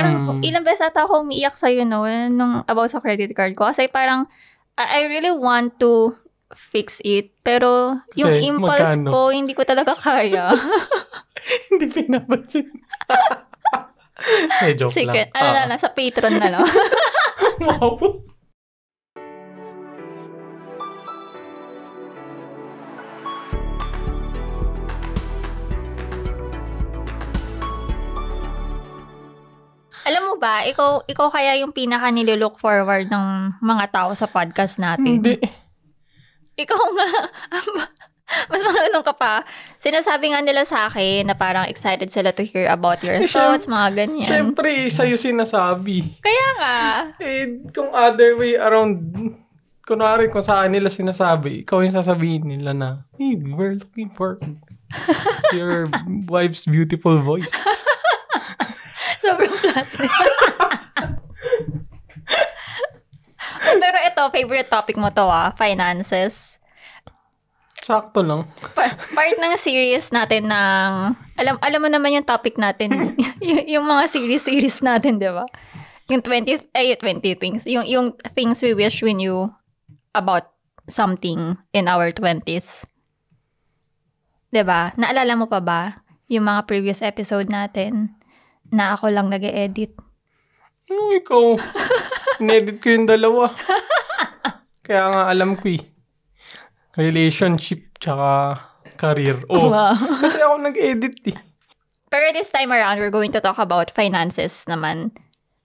Parang Mm. ilang beses ata ako umiiyak sa'yo, no? Nung about sa credit card ko. Kasi parang, I really want to fix it. Pero, yung Kasi impulse magkano? ko, hindi ko talaga kaya. Hindi pinapansin. eh, joke Secret. lang. Ano na Ah. lang, sa Patreon na lang. wow. Alam mo ba, ikaw, ikaw kaya yung pinaka nililook forward ng mga tao sa podcast natin. Hindi. Ikaw nga. Mas marunong ka pa. Sinasabi nga nila sa akin na parang excited sila to hear about your Eh, thoughts, mga ganyan. Siyempre, sa'yo sinasabi. Kaya nga. Eh, kung other way around, kunwari kung sa kanila sinasabi, ikaw yung sasabihin nila na, hey, we're looking for your wife's beautiful voice. Sobrang plastic. Oh, Pero ito, favorite topic mo to ah, finances. Sakto lang. Pa- part ng series natin ng, alam alam mo naman yung topic natin, y- yung mga series-series natin, di ba? Yung 20, ay 20 things. Yung, yung things we wish we knew about something in our 20s. Di ba? Naalala mo pa ba yung mga previous episode natin na ako lang nag edit Ano ikaw? Inedit ko yung dalawa. Kaya nga alam ko eh. Relationship tsaka career. Oh, Wow. kasi ako nag-edit eh. Pero this time around, we're going to talk about finances naman.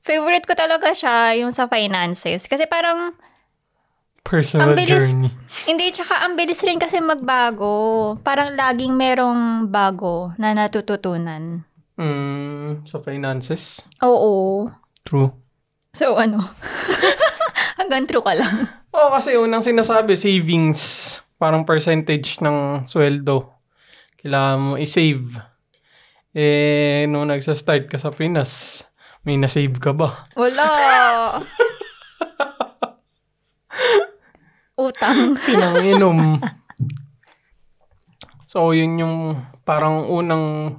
Favorite ko talaga siya, yung sa finances. Kasi parang, Personal Ang bilis. journey. hindi, tsaka ang bilis rin kasi magbago. Parang laging merong bago na natututunan. Mm, sa finances. Oo. True. So, ano? Hanggang true ka lang. Oo, kasi unang sinasabi, savings. Parang percentage ng sweldo. Kailangan mo i-save. Eh, nung nagsa-start ka sa Pinas, may na-save ka ba? Wala. Utang. Pinanginom. so, yun yung parang unang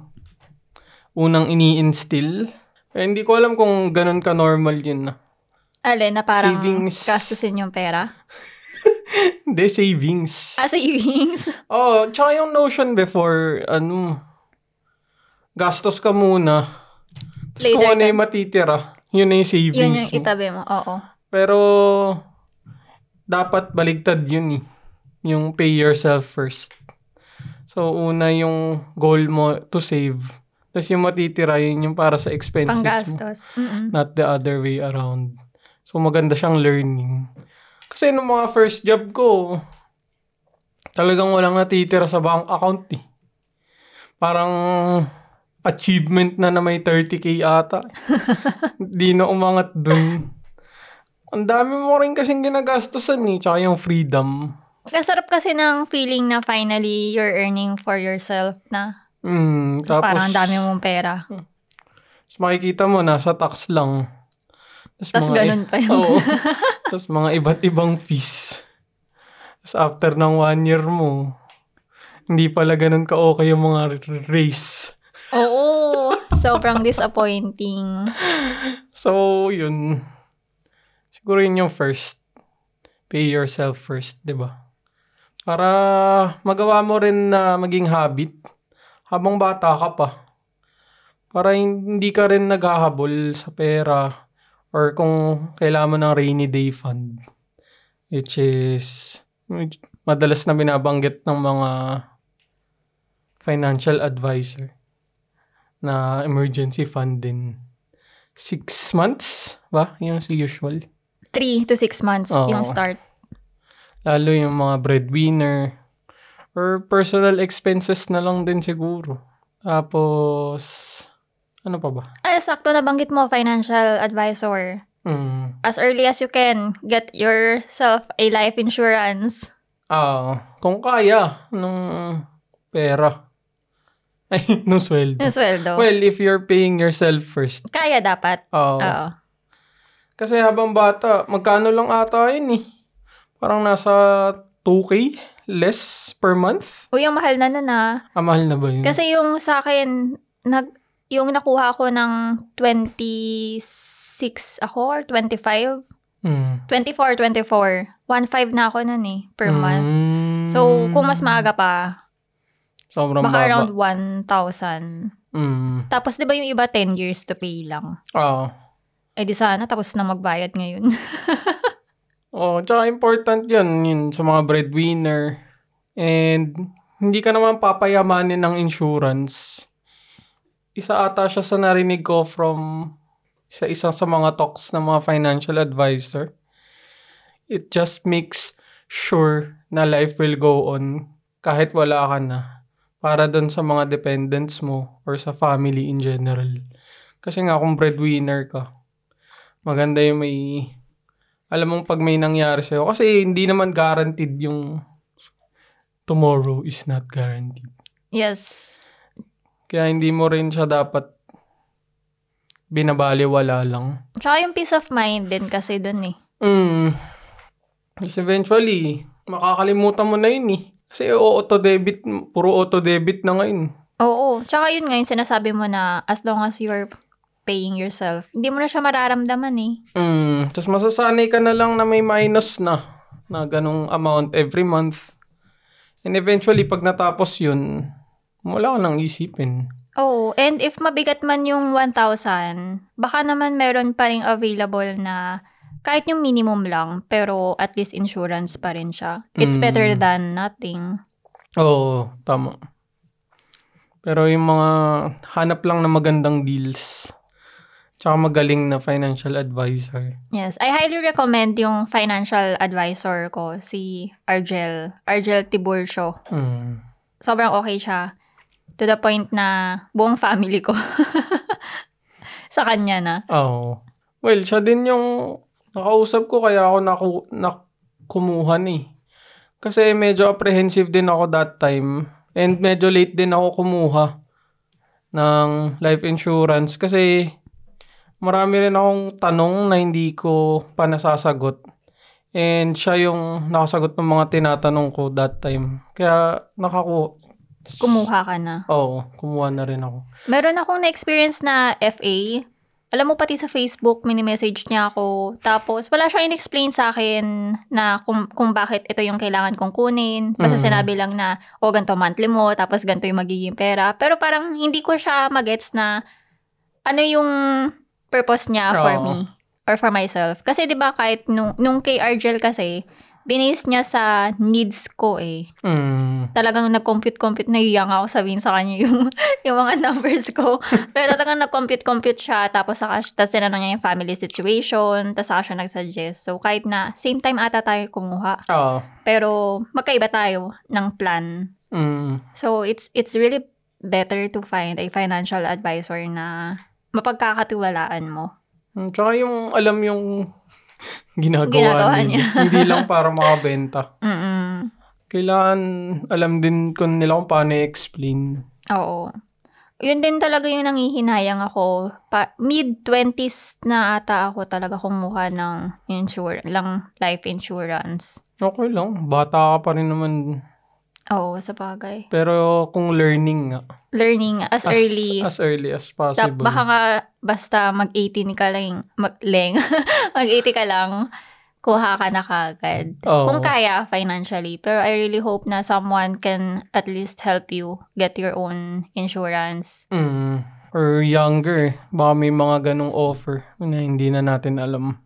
unang ini-instill. Eh, hindi ko alam kung ganun ka normal yun na. Alin, na parang Savings. gastusin yung pera? Hindi, savings. Ah, savings. Oh, tsaka yung notion before, ano, gastos ka muna. Tapos Later kung ano yung matitira, yun na yung savings Yun yung mo. itabi mo. Oo. Pero, dapat baligtad yun eh. Yung pay yourself first. So, una yung goal mo to save. Tapos yung matitira, yun yung para sa expenses mo. Panggastos. Mm-mm. Not the other way around. So, maganda siyang learning. Kasi nung mga first job ko, talagang walang natitira sa bank account eh. Parang achievement na na may 30k ata. Di na umangat dun. Ang dami mo rin kasing ginagastosan eh. Tsaka yung freedom. Kasarap kasi ng feeling na finally you're earning for yourself na Mm, tapos, parang ang dami mong pera. tapos makikita mo, nasa tax lang. Tapos mga- ganun pa yun. Oo. Tapos mga iba't ibang fees. Tapos after ng one year mo, hindi pala ganun ka-okay yung mga race. Oo. Sobrang disappointing. So, yun. Siguro yun yung first. Pay yourself first, di ba? Para magawa mo rin na maging habit habang bata ka pa. Para hindi ka rin naghahabol sa pera or kung kailangan mo ng rainy day fund. Which is madalas na binabanggit ng mga financial advisor na emergency fund din. Six months ba? Yung si usual. Three to six months Oo. yung start. Lalo yung mga breadwinner or personal expenses na lang din siguro. Tapos, ano pa ba? Ay, sakto nabanggit mo, financial advisor. Hmm. As early as you can, get yourself a life insurance. Ah, kung kaya ng pera. Ay, nung sweldo. Yung sweldo. Well, if you're paying yourself first. Kaya dapat. Oo. Oo. Kasi habang bata, magkano lang ata yun eh. Parang nasa 2K less per month. Uy, ang mahal na nun ah. Ah, mahal na ba yun? Kasi yung sa akin, nag, yung nakuha ko ng 26 ako or 25. Mm. 24, 24. 1.5 na ako nun eh, per month. Mm. So, kung mas maaga pa, Sobrang baka baba. around 1,000. Mm. Tapos, di ba yung iba 10 years to pay lang? Oo. Eh di sana, tapos na magbayad ngayon. Oh, tsaka important yun, yun sa mga breadwinner. And hindi ka naman papayamanin ng insurance. Isa ata siya sa narinig ko from sa isang sa mga talks ng mga financial advisor. It just makes sure na life will go on kahit wala ka na. Para doon sa mga dependents mo or sa family in general. Kasi nga kung breadwinner ka, maganda yung may alam mong pag may nangyari sa'yo, kasi hindi naman guaranteed yung tomorrow is not guaranteed. yes. Kaya hindi mo rin siya dapat binabaliwala lang. Tsaka yung peace of mind din kasi dun eh. Mm. Kasi eventually, makakalimutan mo na yun eh. Kasi auto-debit, puro auto-debit na ngayon. Oo. Tsaka yun nga yung sinasabi mo na as long as you're paying yourself, hindi mo na siya mararamdaman eh. Mm. Tapos masasanay ka na lang na may minus na, na ganong amount every month. And eventually, pag natapos yun, wala ka nang isipin. Oo. And if mabigat man yung 1,000, baka naman meron pa rin available na kahit yung minimum lang, pero at least insurance pa rin siya. It's Mm. better than nothing. Oo, tama. Pero yung mga hanap lang na magandang deals. Tsaka magaling na financial advisor. Yes. I highly recommend yung financial advisor ko, si Argel. Argel Tiburcio. Mm. sobrang okay siya. To the point na buong family ko sa kanya na. Oo. Well, siya din yung nakausap ko kaya ako naku, nak kumuha na eh. Kasi medyo apprehensive din ako that time. And medyo late din ako kumuha ng life insurance kasi marami rin akong tanong na hindi ko pa nasasagot. And siya yung nakasagot ng mga tinatanong ko that time. Kaya nakaku... Kumuha ka na. Oo, kumuha na rin ako. Meron akong na-experience na FA. Alam mo, pati sa Facebook, mini-message niya ako. Tapos, wala siyang in-explain sa akin na kung, kung bakit ito yung kailangan kong kunin. Basta Mhm. sinabi lang na, o, ganito monthly mo, tapos ganito yung magiging pera. Pero parang hindi ko siya magets na ano yung purpose niya for Oo. me or for myself. Kasi 'di ba kahit nung, nung Argel kasi, binase niya sa needs ko eh. Mm. Talagang nag-compute-compute, nahiyang ako sabihin sa kanya yung, yung mga numbers ko. Pero talagang nag-compute-compute siya, tapos saka, tapos tinanong niya yung family situation, tapos saka siya nag-suggest. So, kahit na same time ata tayo kumuha, Oo. pero magkaiba tayo ng plan. Mm. So, it's it's really better to find a financial advisor na mapagkakatiwalaan mo. Mm, Tsaka yung alam yung ginagawa, Ginagawa niya. Hindi lang para makabenta. Mm-mm. Kailangan alam din ko nila kung paano i-explain. Oo. Yun din talaga yung nangihinayang ako. Pa- mid-20s na ata ako talaga kumuha ng insure, lang life insurance. Okay lang. Bata ka pa rin naman. Oo, sa bagay. Pero kung learning nga. Learning as, As early. As early as Tap, possible. baka nga basta mag-18 ka lang, mag-leng, mag-80 ka lang, kuha ka na kagad. Oo. Kung kaya financially. Pero I really hope na someone can at least help you get your own insurance. Mm. Or younger. Baka may mga ganong offer na hindi na natin alam.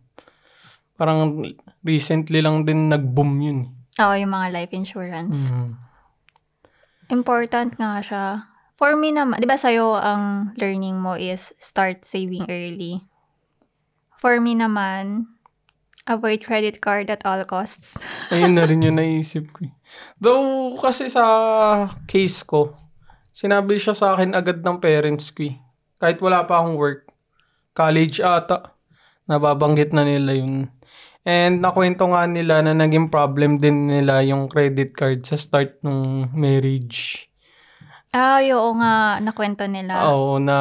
Parang recently lang din nag-boom yun. Oo, yung mga life insurance. Mm. Important nga siya. For me naman, di ba sa'yo ang learning mo is start saving early. For me naman, avoid credit card at all costs. Ayun na rin yung naisip ko. eh. Though, kasi sa case ko, sinabi siya sa akin agad ng parents ko eh. Kahit wala pa akong work. College ata. Nababanggit na nila yun. And nakwento nga nila na naging problem din nila yung credit card sa start ng marriage. Ah, oo nga, nakwento nila. Oo, na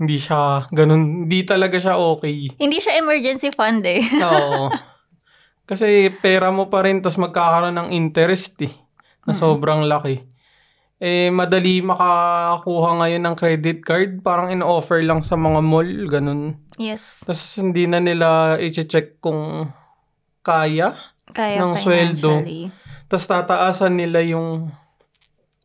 hindi siya ganun, hindi talaga siya okay. Hindi siya emergency fund eh. Oo. Kasi pera mo pa rin, tapos magkakaroon ng interest eh. Na sobrang laki. Eh, madali makakuha ngayon ng credit card. Parang in-offer lang sa mga mall, ganun. Yes. Tapos hindi na nila i-check kung kaya. Kaya Ng sweldo. Tapos tataasan nila yung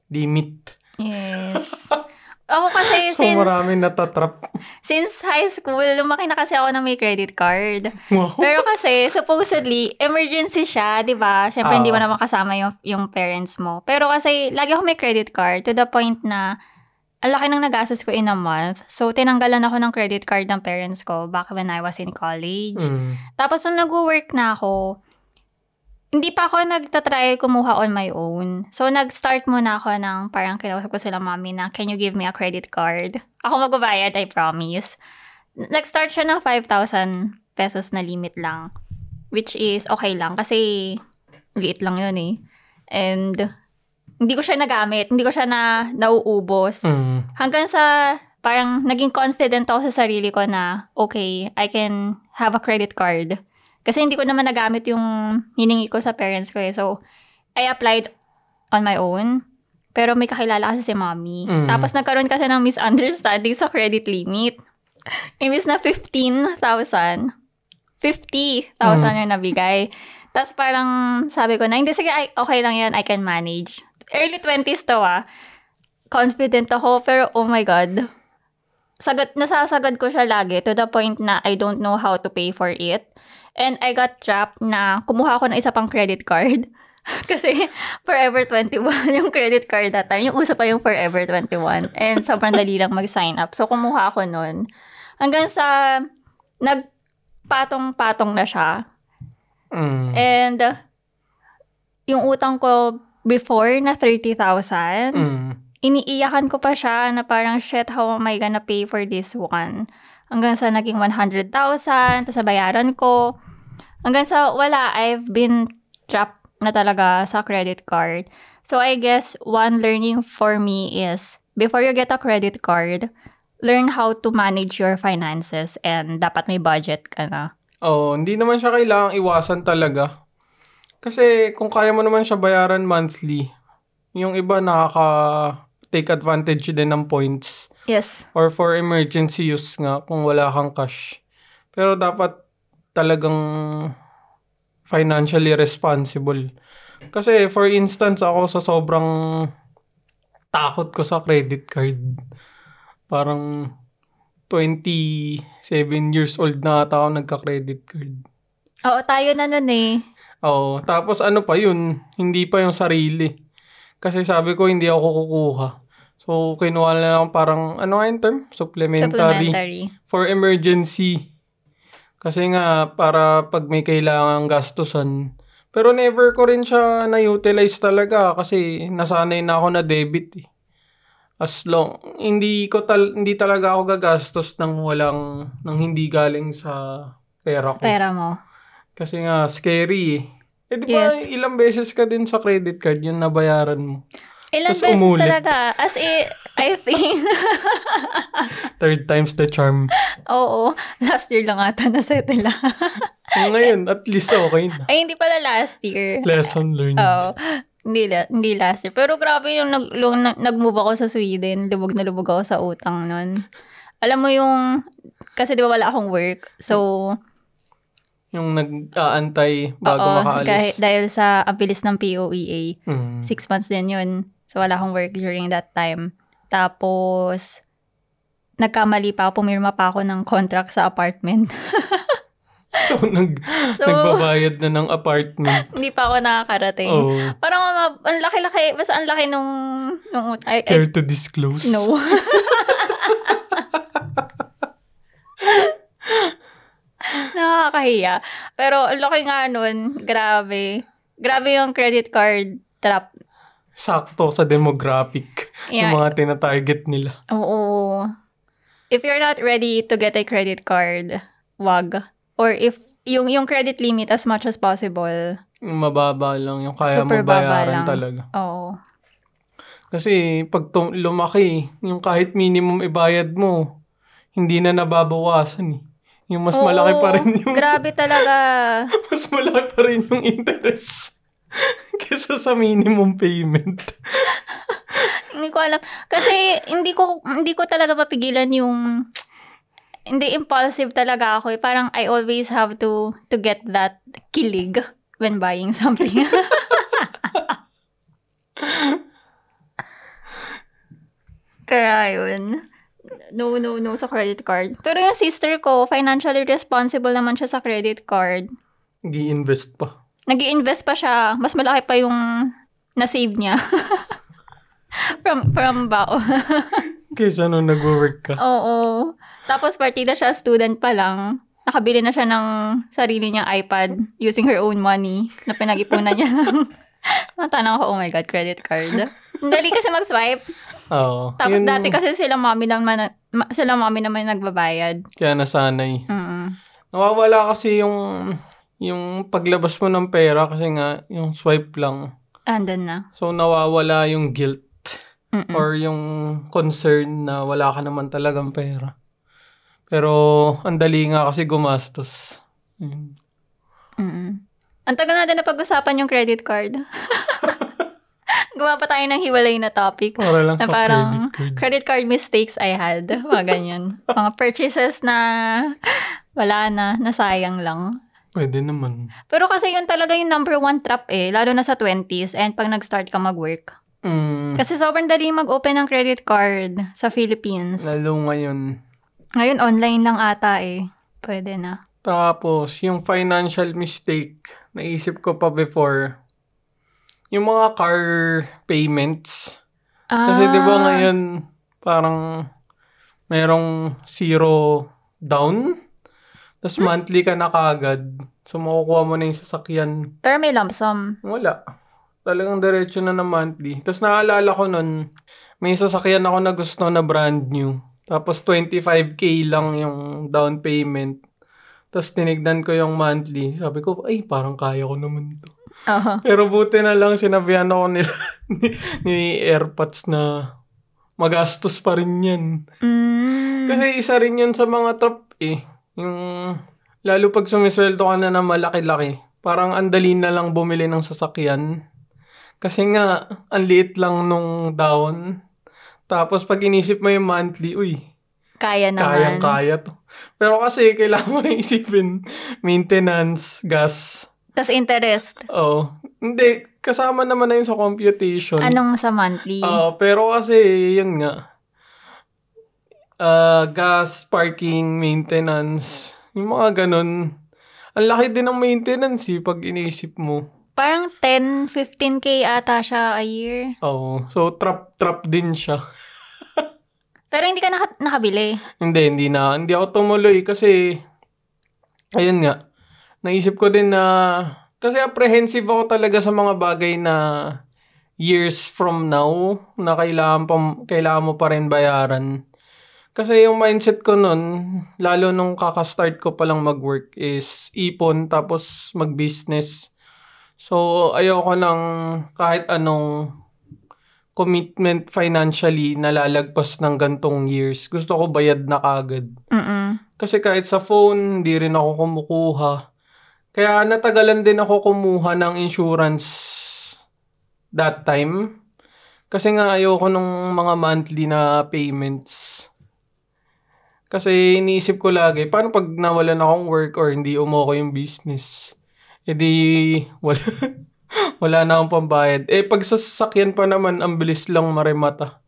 limit. Yes. Ako kasi So since marami natatrap. since high school, lumaki na kasi ako na may credit card. Wow. Pero kasi, supposedly, emergency siya, di ba? Siyempre, hindi mo Oo. naman kasama yung, yung parents mo. Pero kasi, lagi ako may credit card to the point na, ang laki ng nagastos ko in a month. So, tinanggalan ako ng credit card ng parents ko back when I was in college. Mm. Tapos, nung nag-work na ako, hindi pa ako nagtatry kumuha on my own. So, nag-start muna ako ng parang kinausap ko sila mami na, can you give me a credit card? Ako magbabayad, I promise. Nag-start siya ng 5,000 pesos na limit lang. Which is okay lang kasi liit lang yun eh. And hindi ko siya nagamit. Hindi ko siya na nauubos. Mm. Hanggang sa parang naging confident ako sa sarili ko na, okay, I can have a credit card. Kasi hindi ko naman nagamit yung hiningi ko sa parents ko eh. So, I applied on my own. Pero may kakilala kasi si mommy. Mm. Tapos nagkaroon kasi ng misunderstanding sa credit limit. Imbis na 15,000, 50,000 yung nabigay. Tapos parang sabi ko na, hindi, sige, ay, okay lang yan, I can manage. Early 20s to ah. Confident ako, pero oh my God. Sagad, nasasagad ko siya lagi to the point na I don't know how to pay for it. And I got trapped na kumuha ako ng isa pang credit card. Kasi Forever 21 yung credit card that time. Yung usa pa yung Forever 21. And sobrang dali lang mag-sign up. So kumuha ako nun. Hanggang sa nagpatong-patong na siya. Mm. And yung utang ko before na 30,000, Mm. iniiyakan ko pa siya na parang, shit, how am I gonna pay for this one? Hanggang sa naging 100,000, tapos nabayaran ko. Hanggang sa wala, I've been trapped na talaga sa credit card. So I guess one learning for me is, before you get a credit card, learn how to manage your finances and dapat may budget ka na. Oo, hindi naman siya kailangang iwasan talaga. Kasi kung kaya mo naman siya bayaran monthly, yung iba nakaka take advantage din ng points Yes. or for emergency use nga kung wala kang cash. Pero dapat talagang financially responsible. Kasi for instance ako sa sobrang takot ko sa credit card. Parang 27 years old na ata ako nagka-credit card. Oo, tayo na nun eh. Oo. Tapos ano pa yun, hindi pa yung sarili. Kasi sabi ko hindi ako kukuha. So, kinuha na lang parang, ano nga yung term? Supplementary. Supplementary. For emergency. Kasi nga, para pag may kailangang gastusan. Pero never ko rin siya na-utilize talaga kasi nasanay na ako na debit eh. As long, hindi ko tal hindi talaga ako gagastos ng walang, ng hindi galing sa pera ko. Pera mo. Kasi nga, scary eh. Eh, di ba, Yes. ilang beses ka din sa credit card yung nabayaran mo? Ilan Tas beses umulit. talaga. As in, I think, Third time's the charm. oo, last year lang ata na settle lang. Ngayon, at least okay na. Ay, hindi pala last year. Lesson learned. Oo. Hindi, hindi last year. Pero grabe yung nag, nag- nag-move ako sa Sweden. Lubog na lubog ako sa utang nun. Alam mo yung, kasi di ba wala akong work. So, Yung nag-aantay bago oo, makaalis. kahit, dahil sa ang bilis ng POEA, Mm. six months din yun. So, wala akong work during that time. Tapos, nagkamali pa ako, pumirma pa ako ng contract sa apartment. So, nag, So- nagbabayad na ng apartment. Hindi pa ako nakakarating. Oh, Parang ang laki-laki, basta ang laki nung, nung I, I- care to disclose? no. Nakakahiya. Pero laki nga nun, grabe. Grabe yung credit card trap. Sakto sa demographic. Yeah. Yung mga tinatarget nila. Oo. If you're not ready to get a credit card, wag. Or if yung yung credit limit as much as possible. Mababa lang. Yung kaya Super mo bayaran talaga. Oo. Kasi pag tum- lumaki, yung kahit minimum ibayad mo, hindi na nababawasan eh. Yung mas malaki pa rin yung Grabe talaga. mas malaki pa rin yung interest. Kesa sa minimum payment. Hindi ko alam. Kasi hindi ko hindi ko talaga mapigilan yung hindi impulsive talaga ako eh. Parang I always have to to get that kilig when buying something. Kaya yun. No, no, no sa credit card. Pero yung sister ko, financially responsible naman siya sa credit card. nag invest pa. nag invest pa siya. Mas malaki pa yung na-save niya. from, from bao. Kesa nung nag-work ka. Oo. Tapos partida siya, student pa lang. Nakabili na siya ng sarili niyang iPad using her own money na pinag-ipunan niya lang. Natanong ko, oh my God, credit card. Dali kasi mag-swipe. Oo. Tapos Yun- dati kasi sila mommy lang man, ma- sila mommy naman nagbabayad. Kaya nasanay. Mm. Nawawala kasi yung yung paglabas mo ng pera kasi nga yung swipe lang. Andun na. So nawawala yung guilt Mm-mm. or yung concern na wala ka naman talagang pera. Pero ang dali nga kasi gumastos. Yun. Mm-mm. Ang tagal natin na pag-usapan yung credit card. Gawa pa tayo ng hiwalay na topic. Para lang Na sa parang credit card. credit card mistakes I had. Mga ganyan. Mga purchases na wala na, nasayang lang. Pwede naman. Pero kasi yun talaga yung number one trap eh, lalo na sa 20s and pag nag-start ka mag-work. Mm, Kasi sobrang dali mag-open ng credit card sa Philippines. lalo ngayon. Ngayon online lang ata eh. Pwede na. Tapos, yung financial mistake, naisip ko pa before, yung mga car payments. Kasi Ah, 'di ba ngayon parang merong zero down. Tapos Hmm? monthly ka na kagad. So makukuha mo na yung sasakyan. Pero may lump sum. Wala. Talagang diretso na na monthly. Tapos naalala ko nun, may sasakyan ako na gusto na brand new. Tapos 25k lang yung down payment. Tapos tinignan ko yung monthly. Sabi ko, ay parang kaya ko naman to. Oo. Pero buti na lang sinabihan ako nila ni, ni AirPods na magastos pa rin yan. Mm. Kasi isa rin yun sa mga trap eh. Yung, lalo pag sumisweldo ka na na malaki-laki, parang andali na lang bumili ng sasakyan. Kasi nga, ang liit lang nung down. Tapos pag inisip mo yung monthly, uy, Kaya naman. kayang-kaya to. Pero kasi kailangan mo na isipin, maintenance, gas, Tapos interest. Oh, hindi. Kasama naman na yun sa computation. Anong sa monthly? Oo, pero kasi, yun nga. Ah, gas, parking, maintenance. Yung mga ganun. Ang laki din ng maintenance eh, pag inisip mo. Parang 10, 15k ata siya a year. Oo. So, trap, trap din siya. Pero hindi ka naka- nakabili. hindi, hindi na. Hindi ako tumuloy kasi, ayun nga. Naisip ko din na, kasi apprehensive ako talaga sa mga bagay na years from now na kailangan, pa, kailangan mo pa rin bayaran. Kasi yung mindset ko nun, lalo nung kakastart ko palang mag-work is ipon tapos mag-business. So, ayoko ng kahit anong commitment financially na lalagpas ng gantong years. Gusto ko bayad na kagad. Mm-mm. Kasi kahit sa phone, hindi rin ako kumukuha. Kaya natagalan din ako kumuha ng insurance that time. Kasi nga ayoko nung mga monthly na payments. Kasi iniisip ko lagi, paano pag nawalan akong work or hindi umoko yung business? E di, wala, wala na akong pambayad. Eh, pag sa sasakyan pa naman, ang bilis lang maremata.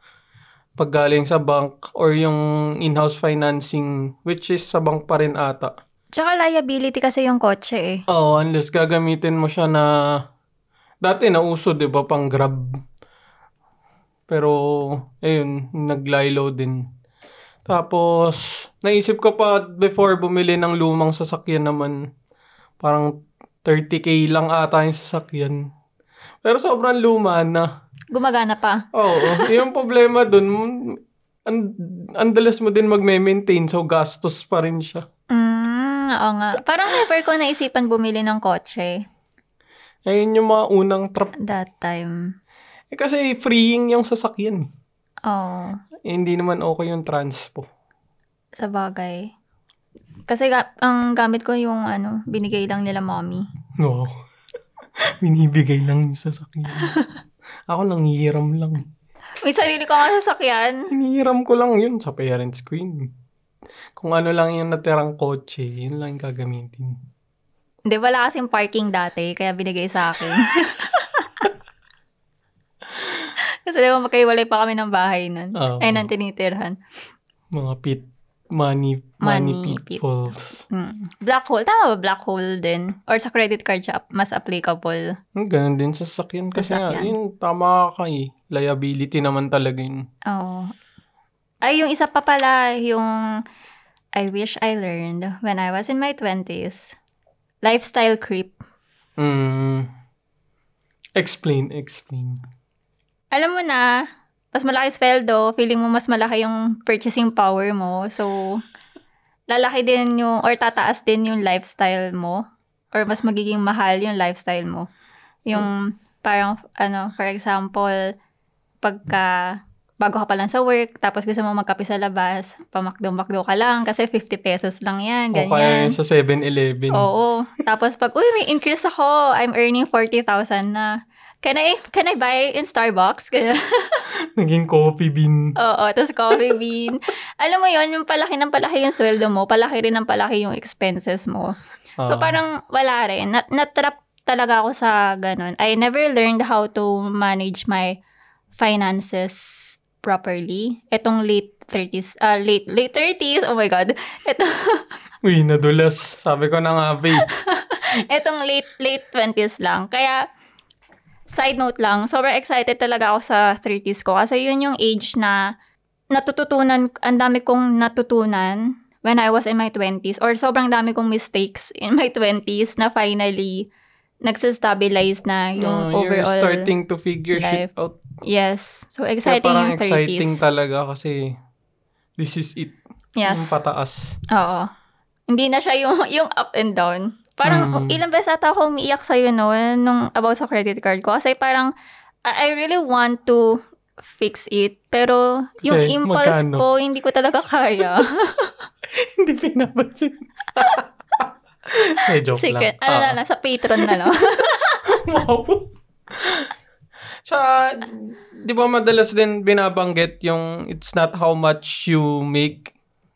Pag galing sa bank or yung in-house financing, which is sa bank pa rin ata. Tsaka liability kasi yung kotse eh. Oo, unless gagamitin mo siya na... Dati nauso, di ba, pang grab. Pero, ayun, naglilo din. Tapos, naisip ko pa before bumili ng lumang sasakyan naman, parang 30k lang ata yung sasakyan. Pero sobrang luma na. Gumagana pa. Oo, yung problema dun, ang, ang dalas mo din magme-maintain, so gastos pa rin siya. Oo nga. Parang never ko naisipan bumili ng kotse Ayun yung mga unang trap. that time. Eh, kasi freeing yung sasakyan. Oo. Eh, hindi naman okay yung transpo. Sa bagay. Kasi ga- ang gamit ko yung ano, binigay lang nila mommy. No. Binibigay lang yung sasakyan. Ako nanghihiram lang. May sarili ko nga sasakyan. Hinihiram ko lang yun sa parents ko yun. Kung ano lang yung natirang kotse, yun lang yung gagamitin. Hindi, wala kasing parking dati, kaya binigay sa akin. Kasi di ba magkaiwalay pa kami ng bahay nun. Oo. Ay, nang tinitirhan. Mga pit, money, money, Money pitfalls. Hmm. Black hole. Tama ba black hole din? Or sa credit card siya mas applicable? Hmm, Ganun din sa sasakyan. Kasi nga, Sasakyan. yun, tama ka eh. Liability naman talaga yun. Oo. Ay, yung isa pa pala, yung I wish I learned when I was in my 20s. Lifestyle creep. Mm. Explain, explain. Alam mo na, mas malaki sweldo, feeling mo mas malaki yung purchasing power mo. So, lalaki din yung, or tataas din yung lifestyle mo. Or mas magiging mahal yung lifestyle mo. Yung, parang, ano, for example, pagka, bago ka pa lang sa work, tapos gusto mo magkape sa labas, pamakdo-makdo ka lang, kasi 50 pesos lang yan, ganyan. yung sa 7-Eleven. Oo. Tapos pag, uy, may increase ako, I'm earning 40,000 na. Can I, can I buy in Starbucks? Naging coffee bean. Oo, tapos coffee bean. Alam mo yon yung palaki ng palaki yung sweldo mo, palaki rin ng palaki yung expenses mo. So Ah. parang wala rin. Nat natrap talaga ako sa ganun. I never learned how to manage my finances properly. Etong late 30s, ah late, late 30s, oh my God. Ito, Uy, nadulas. Sabi ko na nga, babe. etong late, late 20s lang. Kaya, side note lang, sobrang excited talaga ako sa 30s ko. Kasi yun yung age na natututunan, ang dami kong natutunan when I was in my 20s. Or sobrang dami kong mistakes in my 20s na finally nagsistabilize na yung Oh, you're overall. starting to figure shit life. out. Yes. So, Kaya exciting parang yung 30s. exciting talaga kasi this is it. yes. Yung pataas. Oo. Hindi na siya yung, yung up and down. Parang Mm. ilang beses ata ako umiiyak sa'yo no, nung about sa credit card ko. Kasi parang, I really want to fix it. Pero yung Kasi impulse magkano? ko, hindi ko talaga kaya. Hindi pinapansin. eh, joke Secret. lang. Ano na Ah. lang, sa Patreon na lang. wow. Sa, di ba madalas din binabanggit yung it's not how much you make,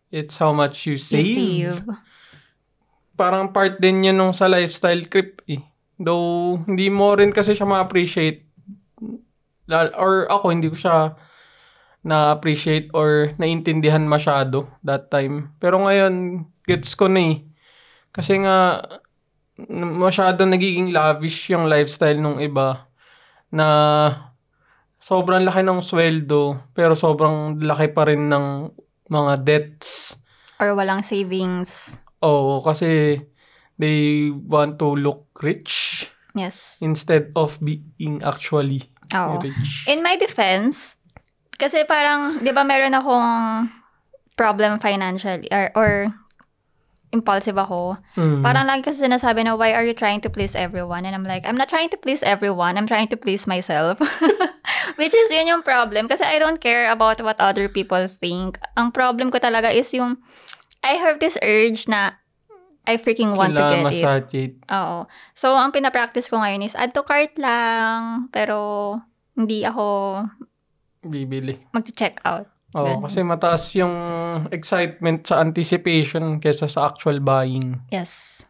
it's how much you You save. save. Parang part din yun nung sa lifestyle creep eh. Though, hindi mo rin kasi siya ma-appreciate. Or ako, hindi ko siya na-appreciate or naintindihan masyado that time. Pero ngayon, gets ko na eh. Kasi nga, masyado nagiging lavish yung lifestyle nung iba na sobrang laki ng sweldo pero sobrang laki pa rin ng mga debts. Or walang savings. Oo, kasi they want to look rich Yes. instead of being actually Oo. rich. In my defense, kasi parang, di ba meron akong problem financially or, or impulsive ako. Mm. Parang lagi kasi sinasabi na, why are you trying to please everyone? And I'm like, I'm not trying to please everyone. I'm trying to please myself. Which is yun yung problem. Kasi I don't care about what other people think. Ang problem ko talaga is yung, I have this urge na I freaking want to Kailangan get it. masatiate. Oo. So, ang pinapractice ko ngayon is add to cart lang. Pero, hindi ako Bibili. mag-check out. Oo, Ganun. kasi mataas yung excitement sa anticipation kesa sa actual buying. Yes.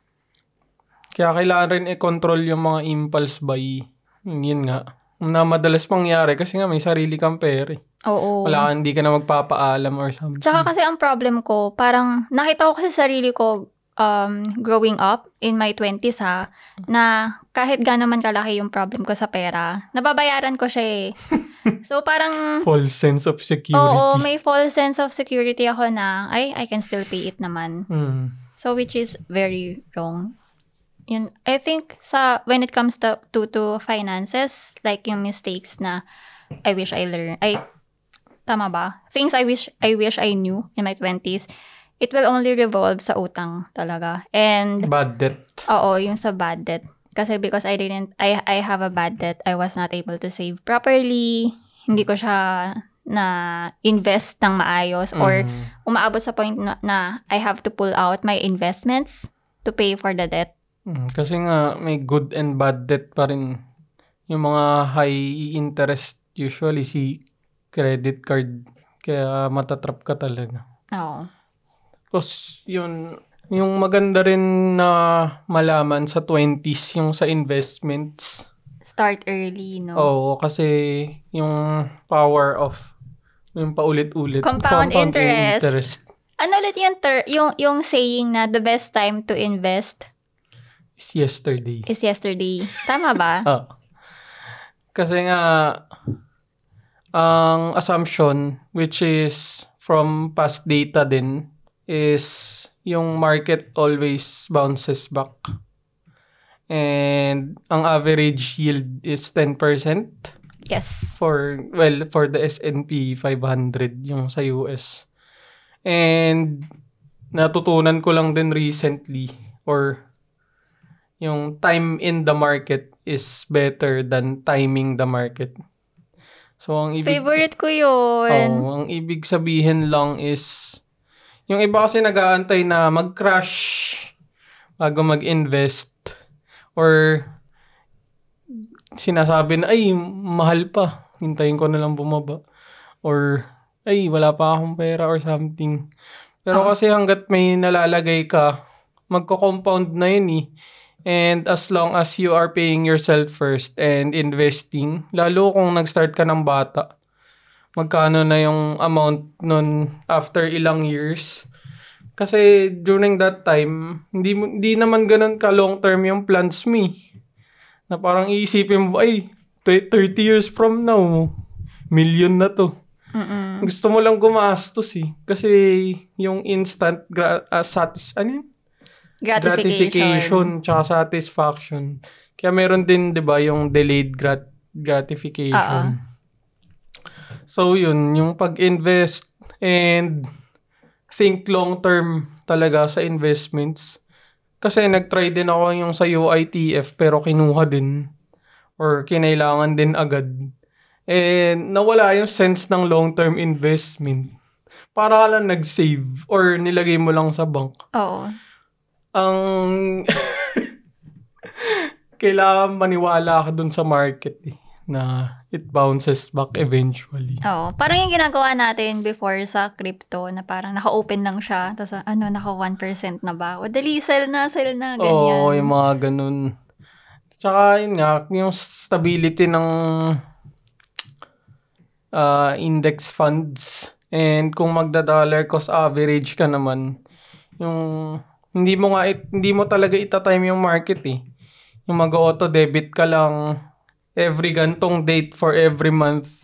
Kaya kailangan rin i-control yung mga impulse buy. Yun, yun nga. Na madalas mangyari kasi nga may sarili kang pera. eh. Oo. Wala ka, hindi ka na magpapaalam or something. Tsaka kasi ang problem ko, parang nakita ko kasi sarili ko um, growing up in my 20s ha, na kahit gano'n man kalaki yung problem ko sa pera, nababayaran ko siya eh. So parang, False sense of security. oo, may false sense of security ako na, ay, I can still pay it naman. Mm. So which is very wrong. Yun, I think sa when it comes to, to to finances, like yung mistakes na I wish I learned, ay tama ba? Things I wish I wish I knew in my 20s, it will only revolve sa utang talaga. And Bad debt. oo, yung sa bad debt. Kasi because I didn't I I have a bad debt, I was not able to save properly. Hindi ko siya na invest ng maayos or Mm. umaabot sa point na, na I have to pull out my investments to pay for the debt. Mm, kasi nga may good and bad debt pa rin. Yung mga high interest usually si credit card. Kaya matatrap ka talaga. Oo. Tapos yun, yung maganda rin na malaman sa 20s yung sa investments. Start early, no? Oo, kasi yung power of yung paulit-ulit. Compound interest. interest Ano ulit yung, ter- yung, yung saying na the best time to invest is yesterday. is yesterday? Tama ba? Ah. Kasi nga, ang assumption, which is from past data din, is yung market always bounces back. And ang average yield is 10% yes. for, well, for the S&P 500, yung sa US. And natutunan ko lang din recently, or yung time in the market is better than timing the market. So, ang ibig, Favorite ko yun. oh, ang ibig sabihin lang is, yung iba kasi nag-aantay na mag-crash bago mag-invest or sinasabi na, ay, mahal pa. Hintayin ko na lang bumaba. Or, ay, wala pa akong pera or something. Pero Ah. kasi hanggat may nalalagay ka, magko-compound na yun eh. And as long as you are paying yourself first and investing, lalo kung nag-start ka ng bata, magkano na yung amount nun after ilang years. Kasi during that time, hindi, hindi naman ganun ka long term yung plans mo eh. Na parang iisipin mo, ay, t- 30 years from now, million na to. Mm-mm. Gusto mo lang gumastos eh. Kasi yung instant gra- ah, satis, ano yun? Gratification. tsaka satisfaction. Kaya meron din, 'di ba, yung delayed grat- gratification. Oo. So yun, yung pag-invest and think long term talaga sa investments. Kasi nag-try din ako yung sa UITF pero kinuha din or kinailangan din agad. And nawala yung sense ng long-term investment. Para ka lang nag-save or nilagay mo lang sa bank Oo. ang kailangan maniwala ka dun sa market eh, na it bounces back eventually. Oo. Parang yung ginagawa natin before sa crypto na parang naka-open lang siya. Tapos ano, naka 1% na ba? O dali, sell na, sell na, ganyan. Oo, yung mga ganun. Tsaka yun nga, yung stability ng ah, index funds. And kung magda-dollar cost average ka naman, yung hindi mo nga it- hindi mo talaga itatime yung market eh. Yung mag-auto debit ka lang every gantong date for every month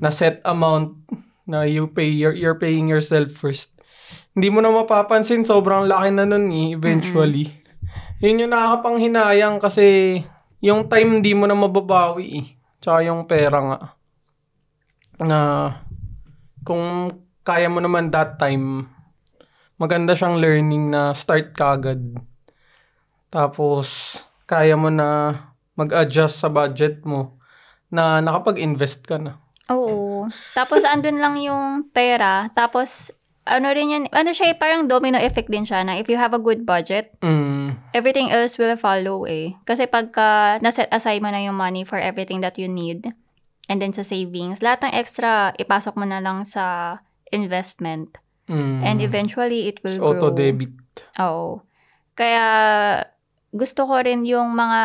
na set amount na you pay you're, you're paying yourself first. Hindi mo na mapapansin sobrang laki na nun eh eventually. Yun yung nakakapanghinayang kasi yung time hindi mo na mababawi eh. Tsaka yung pera nga. Na kung kaya mo naman that time, maganda siyang learning na start ka agad. Tapos, kaya mo na mag-adjust sa budget mo na nakapag-invest ka na. Oo. Tapos andun lang yung pera. Tapos ano rin yan, ano siya, parang domino effect din siya na if you have a good budget, Mm, everything else will follow eh. Kasi pagka naset aside mo na yung money for everything that you need, and then sa savings, lahat ng extra ipasok mo na lang sa investment. mm. And eventually, it will It's grow. auto-debit. Oo. Kaya, gusto ko rin yung mga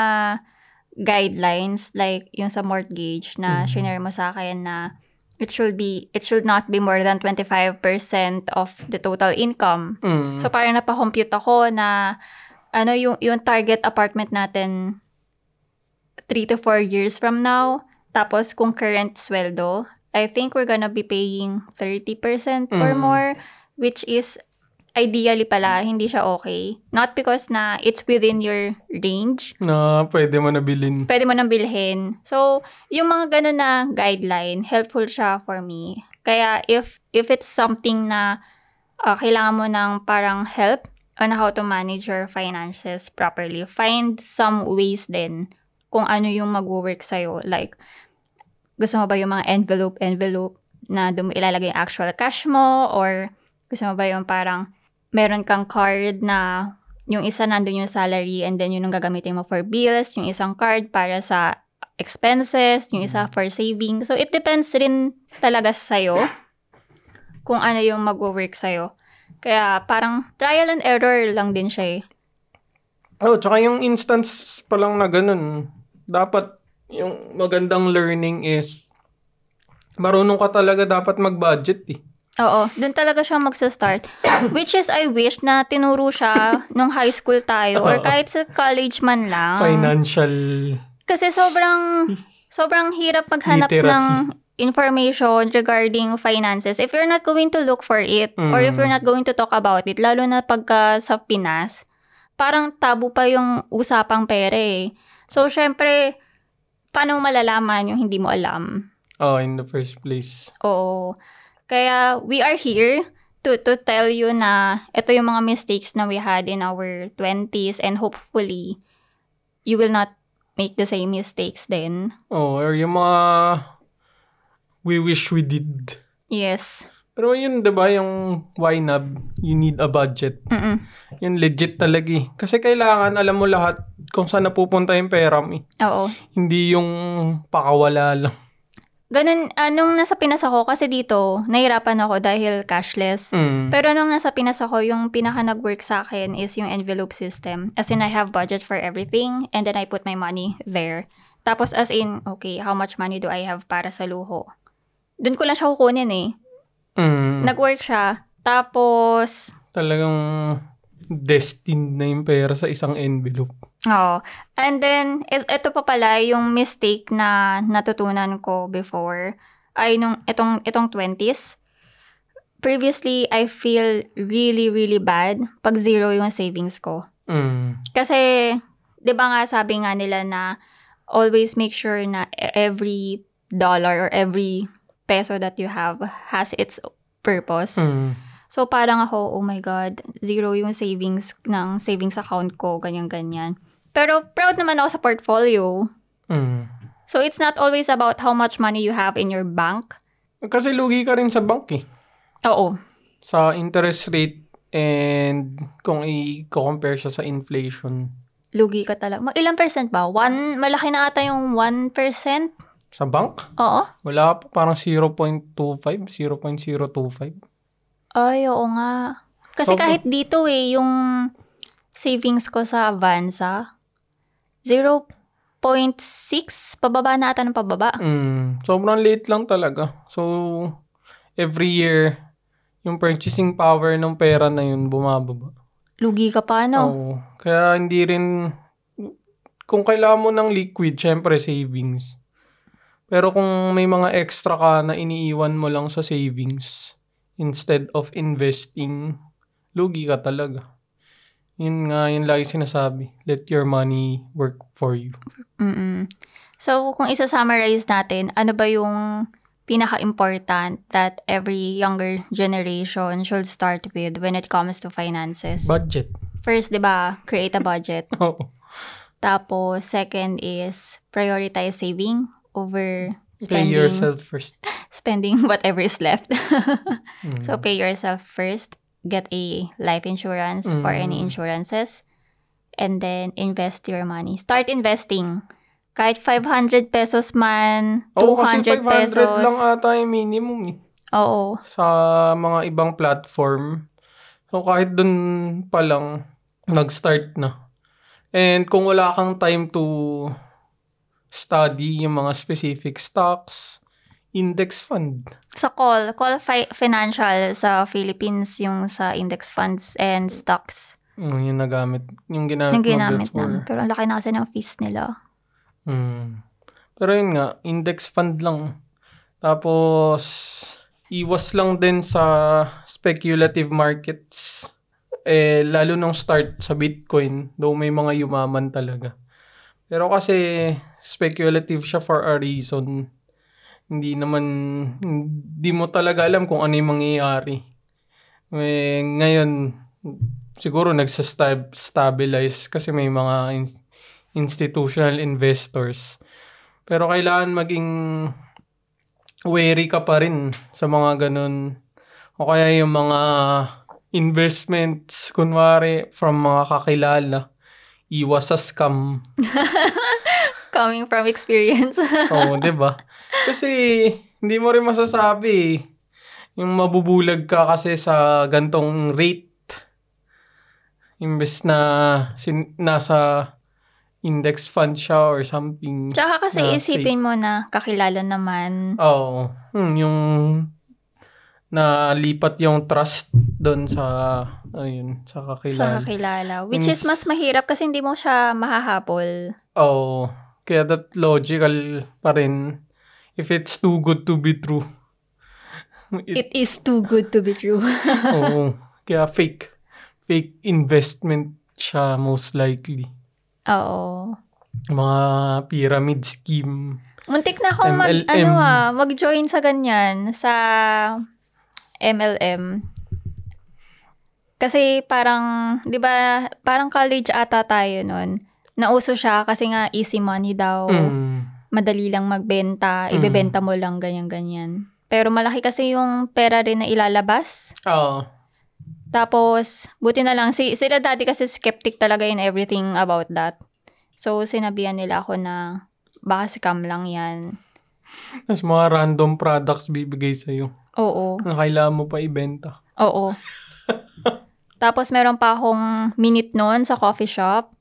guidelines, like yung sa mortgage na Mhm. shinare mo sa akin na it should be, it should not be more than 25% of the total income. Mm. So, parang napakompute ako na ano yung, yung target apartment natin 3 to 4 years from now. Tapos, kung current sweldo, I think we're gonna be paying 30% or Mm. more, which is ideally pala, hindi siya okay. Not because na it's within your range, na pwede mo na bilhin. pwede mo nang bilhin. So, yung mga ganun na guideline, helpful siya for me. Kaya if if it's something na uh, kailangan mo ng parang help on how to manage your finances properly, find some ways din kung ano yung mag-work sa'yo. Like, gusto mo ba yung mga envelope-envelope na dum ilalagay yung actual cash mo or gusto mo ba yung parang meron kang card na yung isa nandun yung salary and then yun ang gagamitin mo for bills, yung isang card para sa expenses, yung isa for saving. So, it depends rin talaga sa'yo kung ano yung mag-work sa'yo. Kaya parang trial and error lang din siya eh. Oh, tsaka yung instance pa lang na ganun, dapat yung magandang learning is marunong ka talaga dapat mag-budget eh. Oo, dun talaga siya magsa-start. Which is, I wish na tinuro siya nung high school tayo or kahit sa college man lang. Financial Kasi sobrang, sobrang hirap maghanap Literacy. ng information regarding finances if you're not going to look for it or if Mm. you're not going to talk about it. Lalo na pagka sa Pinas, parang tabu pa yung usapang pera eh. So, syempre, paano malalaman yung hindi mo alam? oh, in the first place. Oo. Kaya we are here to to tell you na ito yung mga mistakes na we had in our 20s and hopefully you will not make the same mistakes then. Oh, or yung mga we wish we did. Yes. Pero yun, di ba, yung YNAB, you need a budget. Mm-mm. Yun legit talaga eh. Kasi kailangan, alam mo lahat kung saan napupunta yung pera mo eh. Oo. Hindi yung pakawala lang. Ganun, anong nasa Pinas ako, kasi dito, nahirapan ako dahil cashless. Mm. Pero nung nasa Pinas ako, yung pinaka nag-work sa akin is yung envelope system. As in, I have budget for everything and then I put my money there. Tapos as in, okay, how much money do I have para sa luho? Doon ko lang siya kukunin eh. Mm. Nag-work siya. Tapos, Talagang destined na yung pera sa isang envelope. Oo. And then, is- ito pa pala yung mistake na natutunan ko before ay nung itong, itong 20s. Previously, I feel really, really bad pag zero yung savings ko. Mm. Kasi, di ba nga sabi nga nila na always make sure na e- every dollar or every peso that you have has its purpose. Mm. So, parang ako, oh my God, zero yung savings ng savings account ko, ganyan-ganyan. Pero proud naman ako sa portfolio. Mm. So, it's not always about how much money you have in your bank. Kasi lugi ka rin sa bank eh. Oo. Sa interest rate and kung i-compare siya sa inflation. Lugi ka talaga. Mag ilang percent ba? One, malaki na ata yung 1%? Sa bank? Oo. Wala pa. Parang 0.25, 0.025. Ay, oo nga. Kasi Sobrang- kahit dito eh, yung savings ko sa Avanza, 0.6, pababa na ata ng pababa. Mm. Sobrang late lang talaga. So, every year, yung purchasing power ng pera na yun bumababa. Lugi ka pa, no? Oo. Kaya hindi rin, kung kailangan mo ng liquid, syempre savings. Pero kung may mga extra ka na iniiwan mo lang sa savings, instead of investing, lugi ka talaga. Yun nga, yun lagi sinasabi. Let your money work for you. Mm-mm. So, kung isa-summarize natin, ano ba yung pinaka-important that every younger generation should start with when it comes to finances? Budget. First, di ba, create a budget. Oo. Tapos, second is prioritize saving over Pay spending yourself first. spending whatever is left. Mm. so, pay yourself first. Get a life insurance or any Mm. insurances. And then, invest your money. Start investing. Kahit 500 pesos man, Oo, kasi 200 500 pesos. lang ata yung minimum eh. Oo. sa mga ibang platform. So kahit dun pa lang, nag-start na. And kung wala kang time to study yung mga specific stocks, index fund. Sa call, call fi- financial sa Philippines yung sa index funds and stocks. Mm, yung nagamit, yung ginamit Yung mo ginamit before. namin. Pero ang laki na kasi ng fees nila. Mm. Pero yun nga, index fund lang. Tapos, iwas lang din sa speculative markets. Eh, lalo nung start sa Bitcoin, though may mga yumaman talaga. Pero kasi, speculative siya for a reason. Hindi naman, hindi mo talaga alam kung ano yung mangyayari. Eh, ngayon, siguro nagsa-stabilize kasi may mga in- institutional investors. Pero kailangan maging wary ka pa rin sa mga ganun. O kaya yung mga investments, kunwari, from mga kakilala. Iwas sa scam. Coming from experience. Oo, di ba? Kasi, hindi mo rin masasabi eh. Yung mabubulag ka kasi sa gantong rate. Imbes na sin- nasa index fund siya or something. Tsaka kasi Na isipin mo na kakilala naman. Oo. Hmm, yung nalipat yung trust doon sa ayun, sa sa kakilala. kakilala. Which is mas mahirap kasi hindi mo siya mahahabol. Oo. Kaya that logical pa rin if it's too good to be true. It, It is too good to be true. oo. Kaya fake. Fake investment siya most likely. Oo. Mga pyramid scheme. Muntik na akong mag, MLM. ano ah, mag-join sa ganyan, sa MLM. Kasi parang, di ba, parang college ata tayo nun. Nauso siya kasi nga easy money daw. Mm. Madali lang magbenta. Mm. Ibebenta mo lang ganyan-ganyan. Pero malaki kasi yung pera rin na ilalabas. Oo. Tapos, buti na lang, si, sila dati kasi skeptic talaga in everything about that. So, sinabihan nila ako na baka scam lang yan. Tapos mga random products bibigay sa'yo. Oo. Na kailangan mo pa ibenta. Oo. Tapos, meron pa akong minute noon sa coffee shop.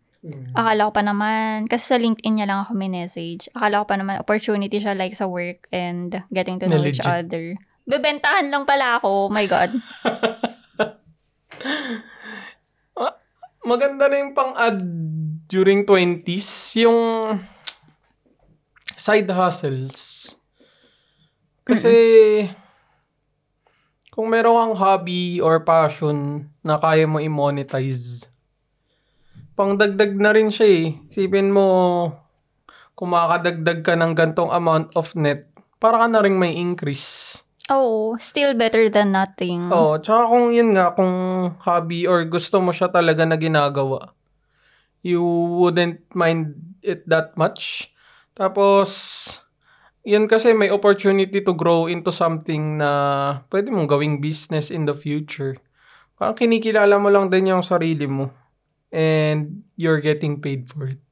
Akala ko pa naman, kasi sa LinkedIn niya lang ako may message. Akala ko pa naman, opportunity siya like sa work and getting to know Na each legit. other. Bebentahan lang pala ako. Oh my God. Maganda na yung pang-add during 20s, yung side hustles. Kasi, kung meron kang hobby or passion na kaya mo i-monetize, pangdagdag na rin siya eh. Sipin mo, kung makakadagdag ka ng gantong amount of net, para ka na rin may increase. Oo. Still better than nothing. Oo, tsaka kung yun nga, kung hobby or gusto mo siya talaga na ginagawa, you wouldn't mind it that much. Tapos, yun kasi may opportunity to grow into something na pwede mong gawing business in the future. Parang kinikilala mo lang din yung sarili mo. And you're getting paid for it.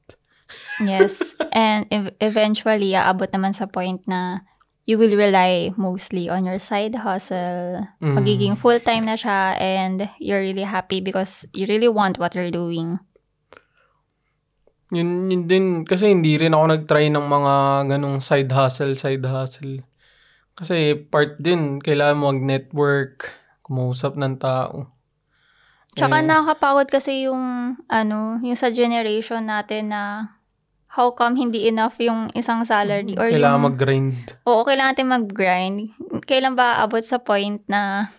Yes. And ev- eventually, aabot naman sa point na you will rely mostly on your side hustle. Mm. Magiging full-time na siya and you're really happy because you really want what you're doing. Yun, yun din, kasi hindi rin ako nag-try ng mga ganong side hustle, side hustle. Kasi part din, kailangan mo mag-network, kumausap ng tao. Tsaka Eh, nakakapagod kasi yung, ano, yung sa generation natin na how come hindi enough yung isang salary or kailangan yung... mag-grind. Oo, kailangan natin mag-grind. Kailan ba abot sa point na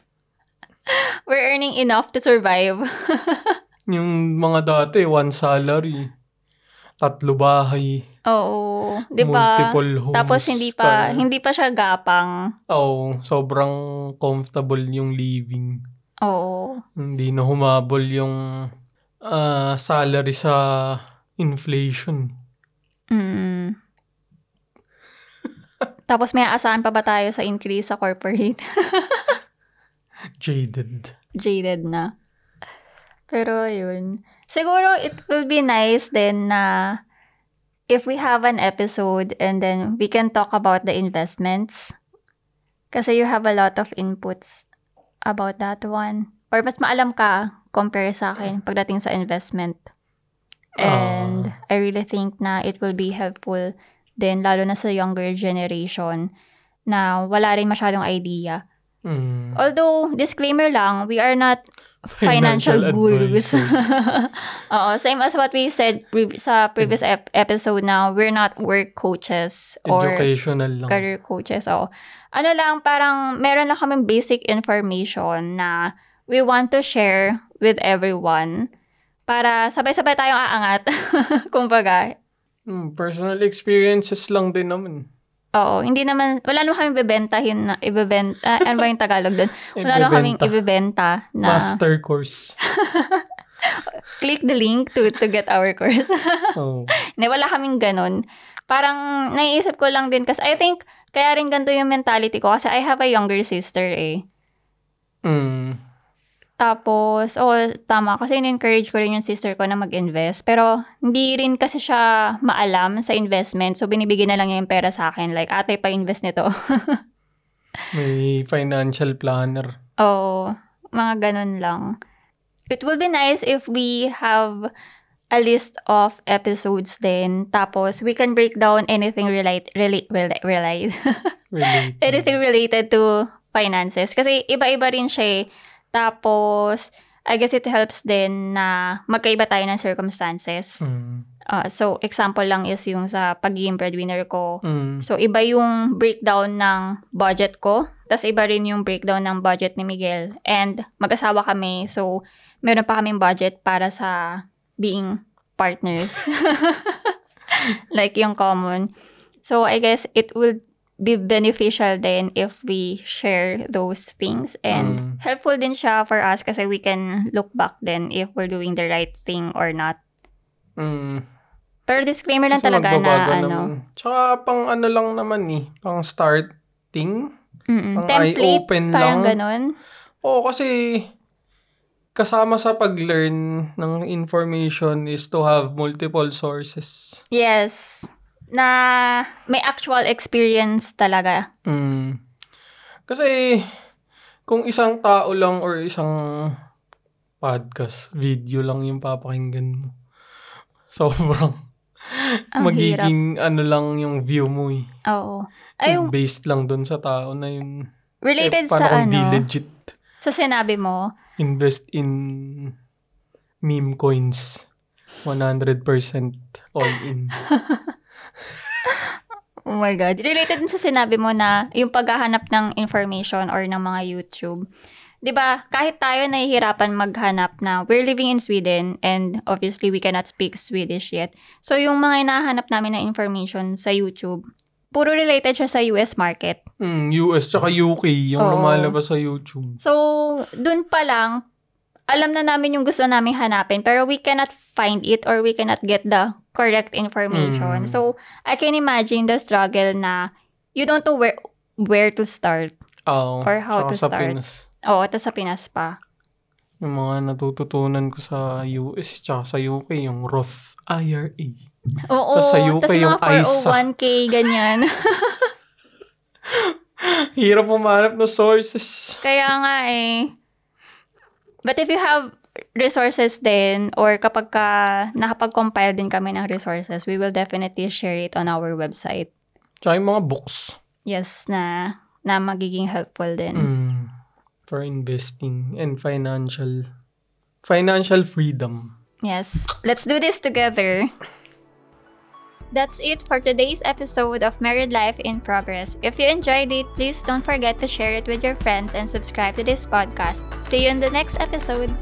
we're earning enough to survive? Yung mga dati, one salary, tatlo bahay, Oo, 'di ba? multiple homes. Tapos hindi pa kaya- hindi pa siya gapang. Oo, sobrang comfortable yung living. Oo. Hindi na humabol yung ah, salary sa inflation. Mm. Tapos may aasahan pa ba tayo sa increase sa corporate? Jaded. Jaded na. Pero yun. Siguro it will be nice then na if we have an episode and then we can talk about the investments. Kasi you have a lot of inputs about that one. Or mas maalam ka compare sa akin pagdating sa investment. And I really think na it will be helpful din lalo na sa younger generation na wala rin masyadong idea. Mm. Although, disclaimer lang, we are not financial, gurus. advisors. Oo, same as what we said pre- sa previous ep- episode na we're not work coaches or Educational lang. career coaches. So, ano lang, parang meron lang kaming basic information na we want to share with everyone para sabay-sabay tayong aangat. Kumbaga, Mm, personal experiences lang din naman. Oo, hindi naman, wala naman kaming bebentahin na, ibebenta, ano ba yung Tagalog doon? Wala naman kaming ibebenta na Master course. click the link to to get our course. oh. Hindi, wala kaming ganun. Parang naiisip ko lang din kasi I think kaya rin ganito yung mentality ko kasi I have a younger sister eh. Mm. Tapos, oh, tama. Kasi in-encourage ko rin yung sister ko na mag-invest. Pero, hindi rin kasi siya maalam sa investment. So, binibigyan na lang niya yung pera sa akin. Like, ate, pa-invest nito. May financial planner. Oo. mga ganun lang. It will be nice if we have a list of episodes then tapos we can break down anything relate relate relate, relate anything related to finances kasi iba-iba rin siya eh. Tapos I guess it helps din na magkaiba tayo ng circumstances. Mm. Uh, so example lang is yung sa pagiging breadwinner ko. Mm. So iba yung breakdown ng budget ko, tapos iba rin yung breakdown ng budget ni Miguel. And mag-asawa kami, so meron pa kaming budget para sa being partners. like yung common. So I guess it would be beneficial then if we share those things and Mm. helpful din siya for us kasi we can look back then if we're doing the right thing or not. Mm. Pero disclaimer lang Kasi talaga na magbabago ano. Tsaka pang ano lang naman eh. Pang starting. mm Pang template, eye-open parang lang. ganun. Oo, kasi kasama sa pag-learn ng information is to have multiple sources. Yes. Na may actual experience talaga. Mm. Kasi kung isang tao lang or isang podcast, video lang yung papakinggan mo. Sobrang Ang magiging ano lang yung view mo eh. Oo. Ay, Based lang dun sa tao na yun. related eh, sa kung di ano, legit sa sinabi mo, invest in meme coins. 100% all in. oh my God, related din sa sinabi mo na yung paghahanap ng information or ng mga YouTube. 'Di ba kahit tayo nahihirapan maghanap na we're living in Sweden and obviously we cannot speak Swedish yet. So yung mga hinahanap namin na information sa YouTube, puro related siya sa US market. Mm, US tsaka UK yung Oo. lumalabas sa YouTube. So, dun pa lang, alam na namin yung gusto namin hanapin, pero we cannot find it or we cannot get the correct information. Mm. So, I can imagine the struggle na you don't know where where to start. Oo. Or how to sa start. Pinas. Oo, ito sa Pinas pa. Yung mga natututunan ko sa US tsaka sa UK, yung Roth IRA. Oo, Tas sa UK tas yung mga ISA. 401k, ganyan. Hirap umanap ng sources. Kaya nga eh. But if you have resources din, or kapag ka nakapag-compile din kami ng resources, we will definitely share it on our website. Tsaka yung mga books. Yes, na na magiging helpful din. Mm, for investing and financial financial freedom. Yes. Let's do this together. That's it for today's episode of Married Life in Progress. If you enjoyed it, please don't forget to share it with your friends and subscribe to this podcast. See you in the next episode.